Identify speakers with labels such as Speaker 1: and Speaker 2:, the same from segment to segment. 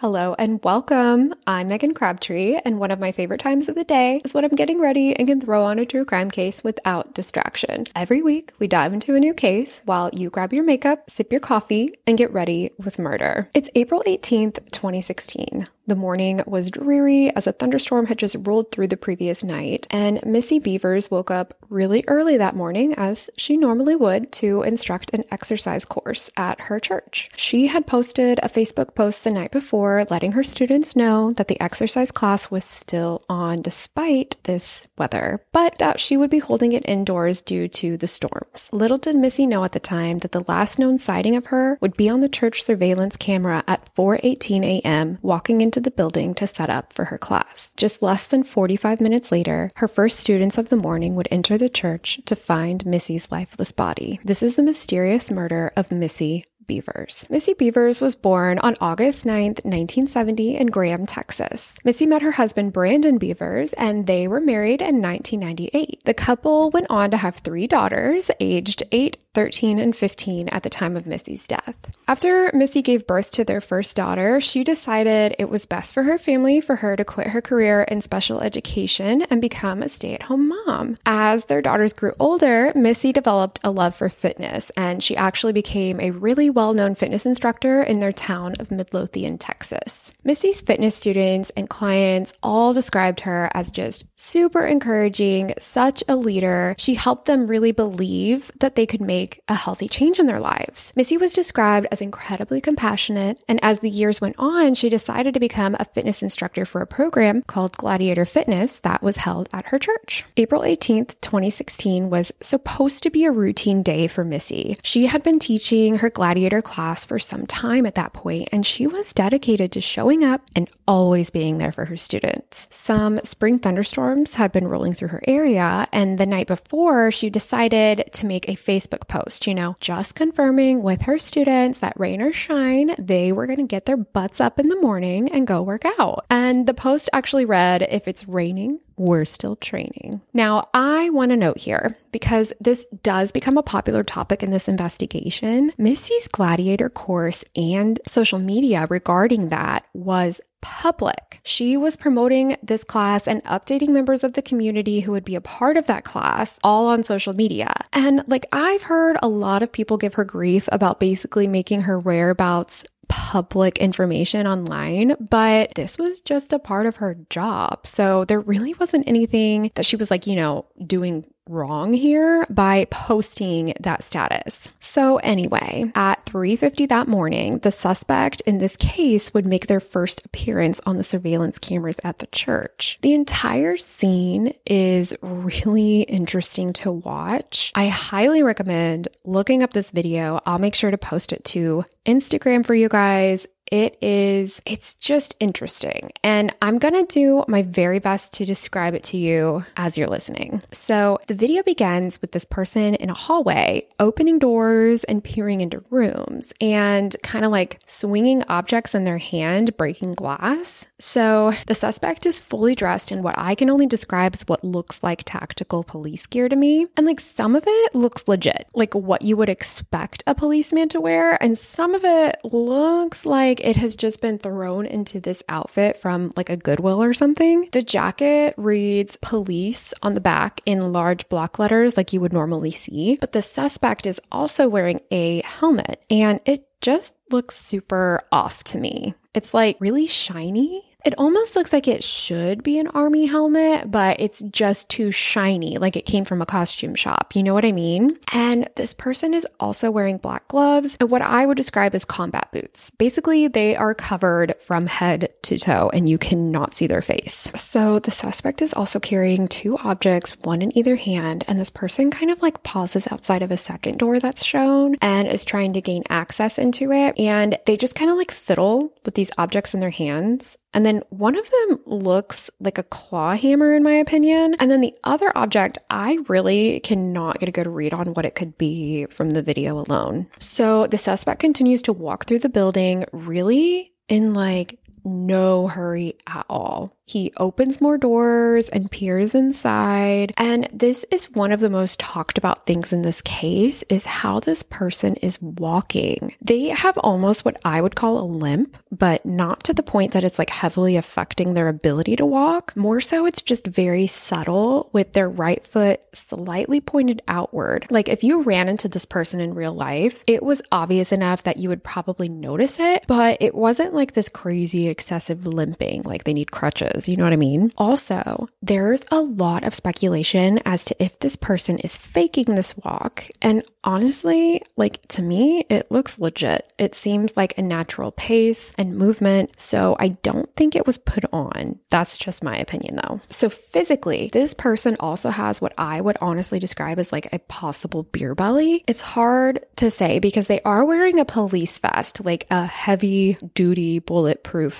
Speaker 1: Hello and welcome. I'm Megan Crabtree, and one of my favorite times of the day is when I'm getting ready and can throw on a true crime case without distraction. Every week, we dive into a new case while you grab your makeup, sip your coffee, and get ready with murder. It's April 18th, 2016. The morning was dreary as a thunderstorm had just rolled through the previous night, and Missy Bevers woke up really early that morning, as she normally would, to instruct an exercise course at her church. She had posted a Facebook post the night before letting her students know that the exercise class was still on despite this weather, but that she would be holding it indoors due to the storms. Little did Missy know at the time that the last known sighting of her would be on the church surveillance camera at 4:18 a.m. walking into the building to set up for her class. Just less than 45 minutes later, her first students of the morning would enter the church to find Missy's lifeless body. This is the mysterious murder of Missy Bevers. Missy Bevers was born on August 9th, 1970, in Graham, Texas. Missy met her husband, Brandon Bevers, and they were married in 1998. The couple went on to have three daughters, aged 8, 13, and 15 at the time of Missy's death. After Missy gave birth to their first daughter, she decided it was best for her family for her to quit her career in special education and become a stay at home mom. As their daughters grew older, Missy developed a love for fitness, and she actually became a really well known fitness instructor in their town of Midlothian, Texas. Missy's fitness students and clients all described her as just super encouraging, such a leader. She helped them really believe that they could make a healthy change in their lives. Missy was described as incredibly compassionate, and as the years went on, she decided to become a fitness instructor for a program called Gladiator Fitness that was held at her church. April 18th, 2016 was supposed to be a routine day for Missy. She had been teaching her gladiator class for some time at that point, and she was dedicated to showing up and always being there for her students. Some spring thunderstorms had been rolling through her area, and the night before, she decided to make a Facebook post, you know, just confirming with her students that rain or shine, they were going to get their butts up in the morning and go work out. And the post actually read, If it's raining, we're still training. Now, I want to note here because this does become a popular topic in this investigation. Missy's gladiator course and social media regarding that was public. She was promoting this class and updating members of the community who would be a part of that class all on social media. And like I've heard a lot of people give her grief about basically making her whereabouts public information online, but this was just a part of her job. So there really wasn't anything that she was like, you know, doing wrong here by posting that status. So anyway, at 3:50 that morning, the suspect in this case would make their first appearance on the surveillance cameras at the church. The entire scene is really interesting to watch. I highly recommend looking up this video. I'll make sure to post it to Instagram for you guys it is, it's just interesting. And I'm going to do my very best to describe it to you as you're listening. So the video begins with this person in a hallway opening doors and peering into rooms and kind of like swinging objects in their hand, breaking glass. So the suspect is fully dressed in what I can only describe as what looks like tactical police gear to me. And like some of it looks legit, like what you would expect a policeman to wear. And some of it looks like it has just been thrown into this outfit from like a Goodwill or something. The jacket reads police on the back in large block letters like you would normally see, but the suspect is also wearing a helmet and it just looks super off to me. It's like really shiny it almost looks like it should be an army helmet, but it's just too shiny, like it came from a costume shop. You know what I mean? And this person is also wearing black gloves and what I would describe as combat boots. Basically, they are covered from head to toe and you cannot see their face. So the suspect is also carrying two objects, one in either hand, and this person kind of like pauses outside of a second door that's shown and is trying to gain access into it. And they just kind of like fiddle with these objects in their hands. And then one of them looks like a claw hammer, in my opinion. And then the other object, I really cannot get a good read on what it could be from the video alone. So the suspect continues to walk through the building, really in like no hurry at all. He opens more doors and peers inside. And this is one of the most talked about things in this case is how this person is walking. They have almost what I would call a limp, but not to the point that it's like heavily affecting their ability to walk. More so, it's just very subtle with their right foot slightly pointed outward. Like if you ran into this person in real life, it was obvious enough that you would probably notice it, but it wasn't like this crazy excessive limping, like they need crutches. You know what I mean? Also, there's a lot of speculation as to if this person is faking this walk. And honestly, like to me, it looks legit. It seems like a natural pace and movement. So I don't think it was put on. That's just my opinion though. So physically, this person also has what I would honestly describe as like a possible beer belly. It's hard to say because they are wearing a police vest, like a heavy duty bulletproof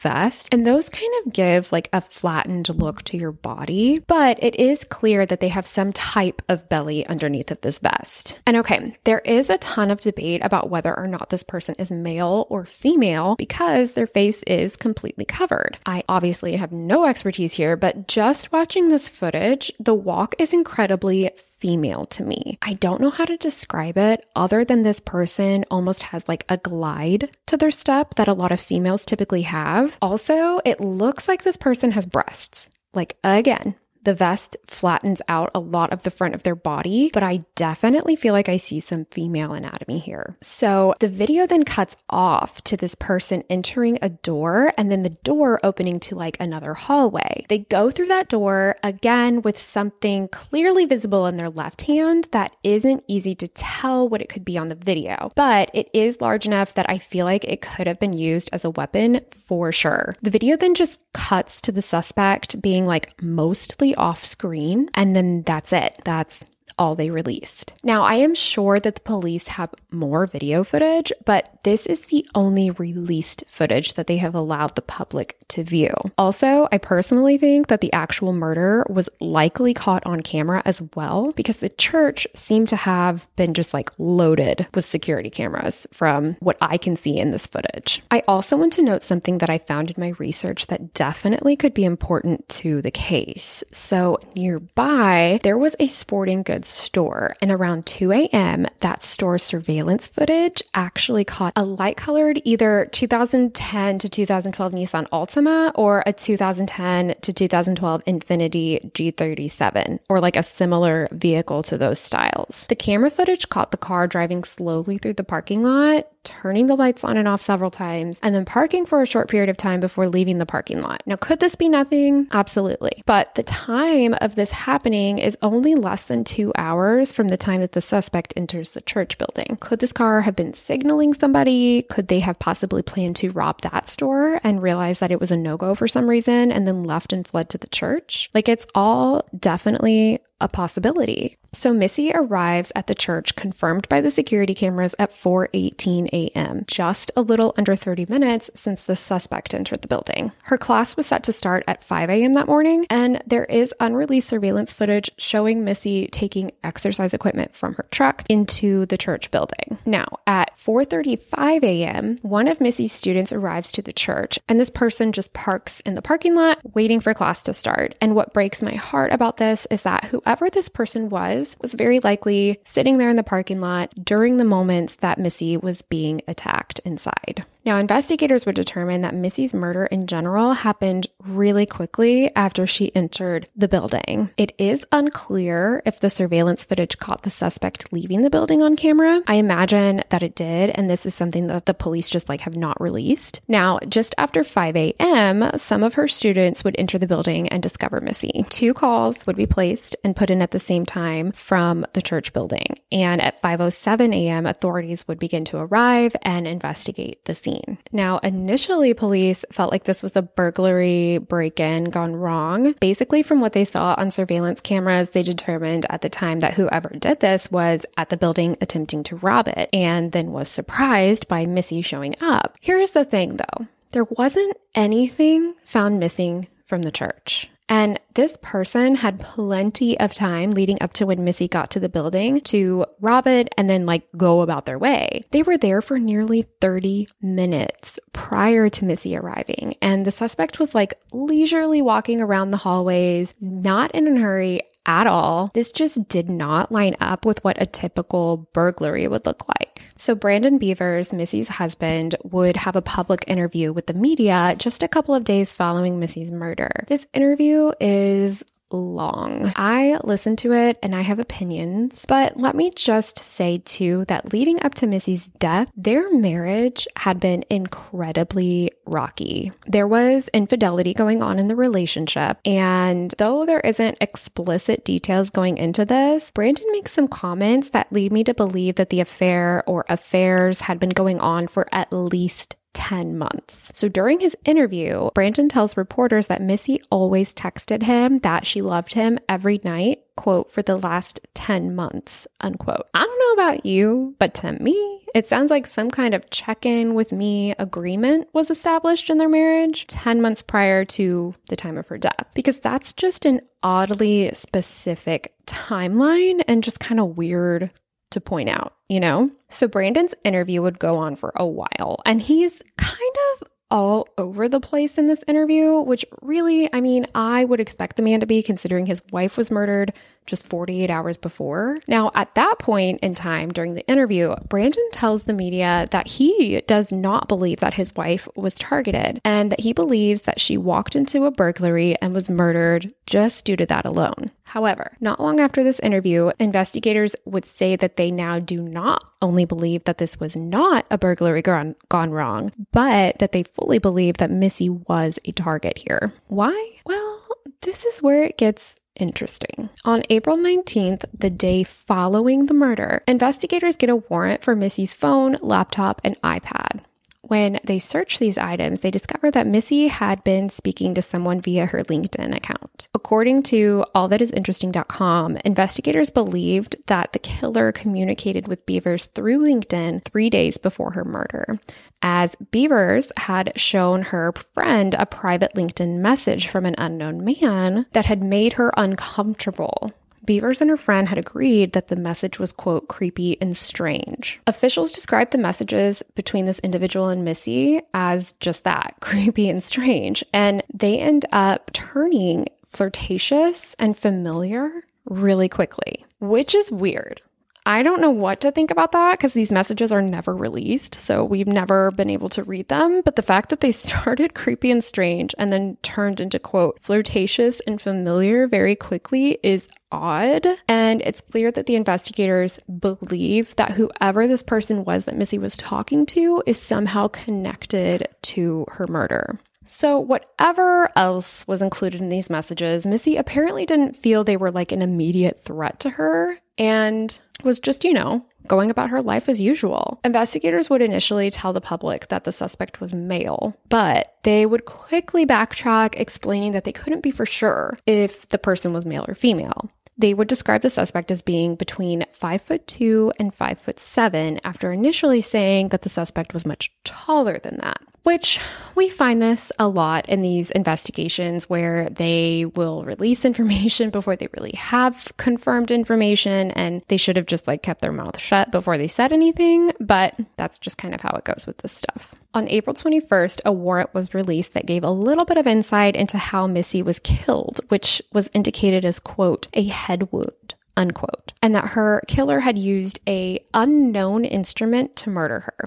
Speaker 1: vest. And those kind of give like a flattened look to your body, but it is clear that they have some type of belly underneath of this vest. And okay, there is a ton of debate about whether or not this person is male or female because their face is completely covered. I obviously have no expertise here, but just watching this footage, the walk is incredibly female to me. I don't know how to describe it other than this person almost has like a glide to their step that a lot of females typically have. Also, it looks like this person has breasts. Like, again, the vest flattens out a lot of the front of their body, but I definitely feel like I see some female anatomy here. So the video then cuts off to this person entering a door and then the door opening to like another hallway. They go through that door again with something clearly visible in their left hand that isn't easy to tell what it could be on the video, but it is large enough that I feel like it could have been used as a weapon for sure. The video then just cuts to the suspect being like mostly off screen. And then that's it. That's all they released. Now, I am sure that the police have more video footage, but this is the only released footage that they have allowed the public to view. Also, I personally think that the actual murder was likely caught on camera as well because the church seemed to have been just like loaded with security cameras from what I can see in this footage. I also want to note something that I found in my research that definitely could be important to the case. So, nearby, there was a sporting goods store. And around 2 a.m., that store's surveillance footage actually caught a light colored either 2010 to 2012 Nissan Altima or a 2010 to 2012 Infiniti G37, or like a similar vehicle to those styles. The camera footage caught the car driving slowly through the parking lot turning the lights on and off several times, and then parking for a short period of time before leaving the parking lot. Now, could this be nothing? Absolutely. But the time of this happening is only less than two hours from the time that the suspect enters the church building. Could this car have been signaling somebody? Could they have possibly planned to rob that store and realize that it was a no go for some reason and then left and fled to the church? Like, it's all definitely a possibility. So Missy arrives at the church confirmed by the security cameras at 4:18 a.m., just a little under 30 minutes since the suspect entered the building. Her class was set to start at 5 a.m. that morning, and there is unreleased surveillance footage showing Missy taking exercise equipment from her truck into the church building. Now, at 4:35 a.m., one of Missy's students arrives to the church, and this person just parks in the parking lot waiting for class to start. And what breaks my heart about this is that who whoever this person was, was very likely sitting there in the parking lot during the moments that Missy was being attacked inside. Now, investigators would determine that Missy's murder in general happened really quickly after she entered the building. It is unclear if the surveillance footage caught the suspect leaving the building on camera. I imagine that it did, and this is something that the police just like have not released. Now, just after 5 a.m., some of her students would enter the building and discover Missy. Two calls would be placed and put in at the same time from the church building. And at 5:07 a.m., authorities would begin to arrive and investigate the scene scene. Now, initially, police felt like this was a burglary break in gone wrong. Basically, from what they saw on surveillance cameras, they determined at the time that whoever did this was at the building attempting to rob it and then was surprised by Missy showing up. Here's the thing though there wasn't anything found missing from the church. And this person had plenty of time leading up to when Missy got to the building to rob it and then like go about their way. They were there for nearly 30 minutes prior to Missy arriving. And the suspect was like leisurely walking around the hallways, not in a hurry at all. This just did not line up with what a typical burglary would look like. So, Brandon Bevers, Missy's husband, would have a public interview with the media just a couple of days following Missy's murder. This interview is long. I listen to it and I have opinions, but let me just say too that leading up to Missy's death, their marriage had been incredibly rocky. There was infidelity going on in the relationship, and though there isn't explicit details going into this, Brandon makes some comments that lead me to believe that the affair or affairs had been going on for at least 10 months. So during his interview, Brandon tells reporters that Missy always texted him that she loved him every night, quote, for the last 10 months, unquote. I don't know about you, but to me, it sounds like some kind of check in with me agreement was established in their marriage 10 months prior to the time of her death, because that's just an oddly specific timeline and just kind of weird to point out, you know? So Brandon's interview would go on for a while, and he's kind of all over the place in this interview, which really, I mean, I would expect the man to be considering his wife was murdered just 48 hours before. Now, at that point in time during the interview, Brandon tells the media that he does not believe that his wife was targeted and that he believes that she walked into a burglary and was murdered just due to that alone. However, not long after this interview, investigators would say that they now do not only believe that this was not a burglary gone, gone wrong, but that they fully believe that Missy was a target here. Why? Well, this is where it gets interesting. On April 19th, the day following the murder, investigators get a warrant for Missy's phone, laptop, and iPad. When they search these items, they discover that Missy had been speaking to someone via her LinkedIn account. According to allthatisinteresting.com, investigators believed that the killer communicated with Bevers through LinkedIn three days before her murder, as Bevers had shown her friend a private LinkedIn message from an unknown man that had made her uncomfortable Bevers and her friend had agreed that the message was, quote, creepy and strange. Officials described the messages between this individual and Missy as just that, creepy and strange. And they end up turning flirtatious and familiar really quickly, which is weird. I don't know what to think about that because these messages are never released. So we've never been able to read them. But the fact that they started creepy and strange and then turned into, quote, flirtatious and familiar very quickly is odd. And it's clear that the investigators believe that whoever this person was that Missy was talking to is somehow connected to her murder. So, whatever else was included in these messages, Missy apparently didn't feel they were like an immediate threat to her and was just, you know, going about her life as usual. Investigators would initially tell the public that the suspect was male, but they would quickly backtrack, explaining that they couldn't be for sure if the person was male or female. They would describe the suspect as being between five foot two and five foot seven after initially saying that the suspect was much taller than that which we find this a lot in these investigations where they will release information before they really have confirmed information and they should have just like kept their mouth shut before they said anything, but that's just kind of how it goes with this stuff. On April 21st, a warrant was released that gave a little bit of insight into how Missy was killed, which was indicated as quote a head wound unquote and that her killer had used a unknown instrument to murder her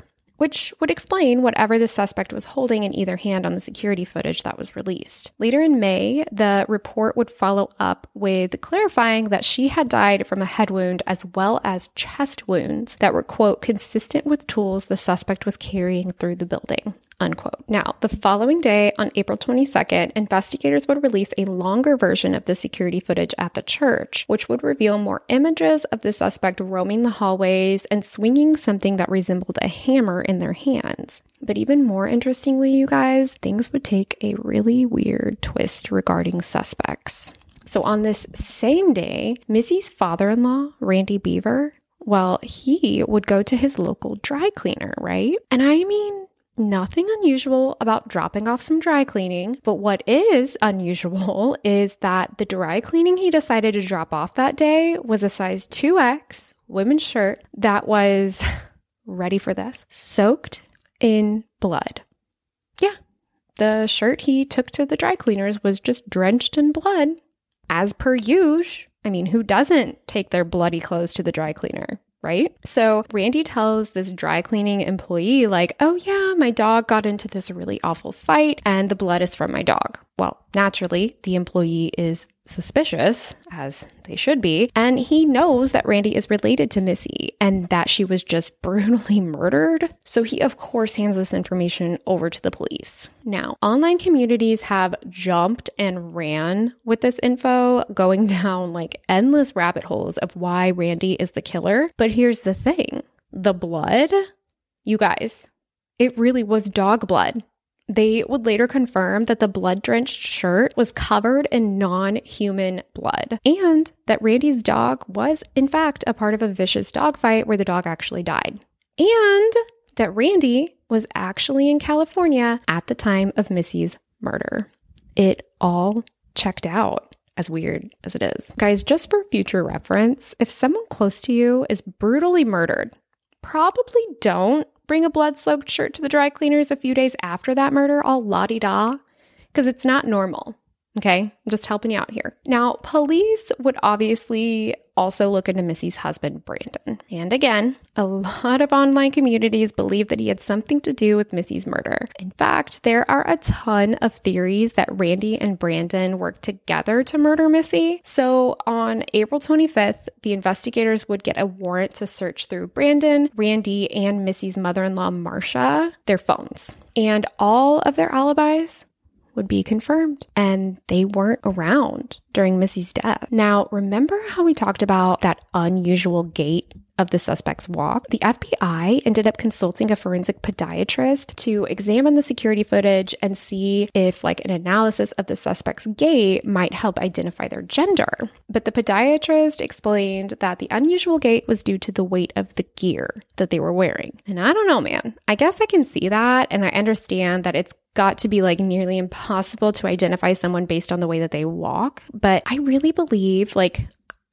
Speaker 1: which would explain whatever the suspect was holding in either hand on the security footage that was released. Later in May, the report would follow up with clarifying that she had died from a head wound as well as chest wounds that were, quote, consistent with tools the suspect was carrying through the building unquote. Now, the following day, on April 22nd, investigators would release a longer version of the security footage at the church, which would reveal more images of the suspect roaming the hallways and swinging something that resembled a hammer in their hands. But even more interestingly, you guys, things would take a really weird twist regarding suspects. So, on this same day, Missy's father in law, Randy Beaver, well, he would go to his local dry cleaner, right? And I mean, Nothing unusual about dropping off some dry cleaning, but what is unusual is that the dry cleaning he decided to drop off that day was a size 2X women's shirt that was, ready for this, soaked in blood. Yeah, the shirt he took to the dry cleaners was just drenched in blood, as per usual. I mean, who doesn't take their bloody clothes to the dry cleaner? Right? So Randy tells this dry cleaning employee, like, oh, yeah, my dog got into this really awful fight and the blood is from my dog. Well, naturally, the employee is suspicious, as they should be, and he knows that Randy is related to Missy and that she was just brutally murdered. So he, of course, hands this information over to the police. Now, online communities have jumped and ran with this info, going down like endless rabbit holes of why Randy is the killer. But here's the thing the blood, you guys, it really was dog blood. They would later confirm that the blood drenched shirt was covered in non human blood and that Randy's dog was, in fact, a part of a vicious dog fight where the dog actually died. And that Randy was actually in California at the time of Missy's murder. It all checked out, as weird as it is. Guys, just for future reference, if someone close to you is brutally murdered, probably don't bring a blood soaked shirt to the dry cleaners a few days after that murder, all la di da, because it's not normal. Okay, I'm just helping you out here. Now, police would obviously also look into Missy's husband, Brandon. And again, a lot of online communities believe that he had something to do with Missy's murder. In fact, there are a ton of theories that Randy and Brandon worked together to murder Missy. So on April 25th, the investigators would get a warrant to search through Brandon, Randy, and Missy's mother in law, Marcia, their phones. And all of their alibis would be confirmed and they weren't around during Missy's death. Now, remember how we talked about that unusual gait of the suspect's walk? The FBI ended up consulting a forensic podiatrist to examine the security footage and see if like an analysis of the suspect's gait might help identify their gender. But the podiatrist explained that the unusual gait was due to the weight of the gear that they were wearing. And I don't know, man. I guess I can see that and I understand that it's got to be like nearly impossible to identify someone based on the way that they walk. But I really believe like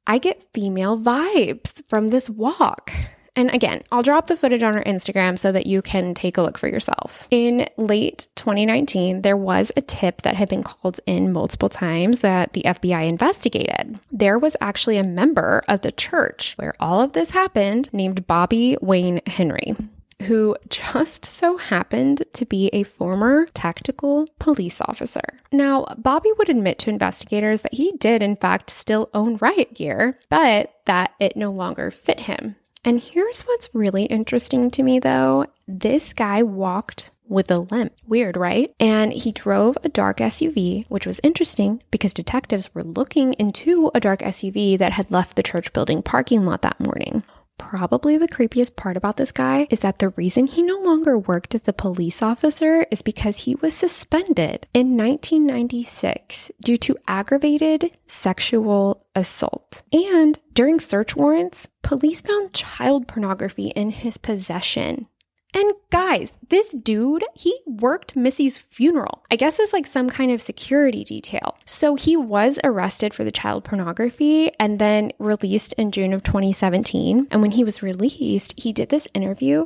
Speaker 1: I get female vibes from this walk. And again, I'll drop the footage on our Instagram so that you can take a look for yourself. In late 2019, there was a tip that had been called in multiple times that the FBI investigated. There was actually a member of the church where all of this happened named Bobby Wayne Henry who just so happened to be a former tactical police officer. Now, Bobby would admit to investigators that he did, in fact, still own riot gear, but that it no longer fit him. And here's what's really interesting to me though this guy walked with a limp. Weird, right? And he drove a dark SUV, which was interesting because detectives were looking into a dark SUV that had left the church building parking lot that morning. Probably the creepiest part about this guy is that the reason he no longer worked as a police officer is because he was suspended in 1996 due to aggravated sexual assault. And during search warrants, police found child pornography in his possession. And guys, this dude, he worked Missy's funeral. I guess it's like some kind of security detail. So he was arrested for the child pornography and then released in June of 2017. And when he was released, he did this interview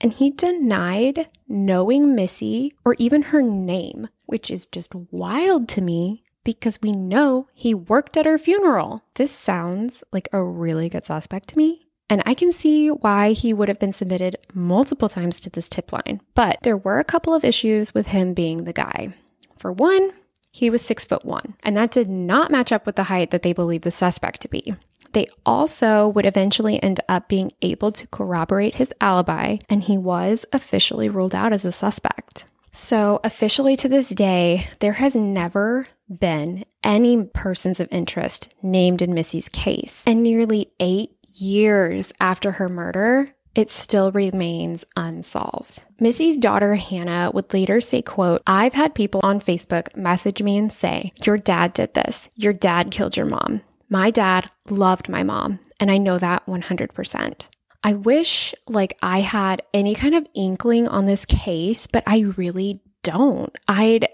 Speaker 1: and he denied knowing Missy or even her name, which is just wild to me because we know he worked at her funeral. This sounds like a really good suspect to me. And I can see why he would have been submitted multiple times to this tip line. But there were a couple of issues with him being the guy. For one, he was six foot one, and that did not match up with the height that they believed the suspect to be. They also would eventually end up being able to corroborate his alibi, and he was officially ruled out as a suspect. So, officially to this day, there has never been any persons of interest named in Missy's case. And nearly eight years after her murder, it still remains unsolved. Missy's daughter Hannah would later say, quote, I've had people on Facebook message me and say, Your dad did this. Your dad killed your mom. My dad loved my mom, and I know that 100%. I wish like I had any kind of inkling on this case, but I really don't. I'd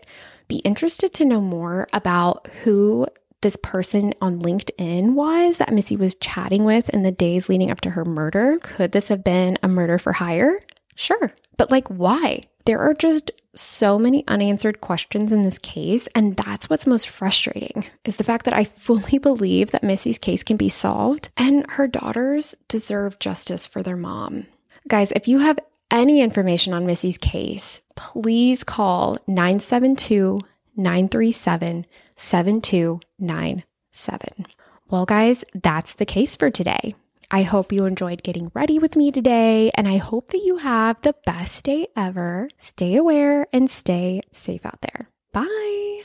Speaker 1: be interested to know more about who this person on LinkedIn was that Missy was chatting with in the days leading up to her murder. Could this have been a murder for hire? Sure. But like, why? There are just so many unanswered questions in this case. And that's what's most frustrating is the fact that I fully believe that Missy's case can be solved and her daughters deserve justice for their mom. Guys, if you have any information on Missy's case, please call 972 937 7297. Well, guys, that's the case for today. I hope you enjoyed getting ready with me today, and I hope that you have the best day ever. Stay aware and stay safe out there. Bye.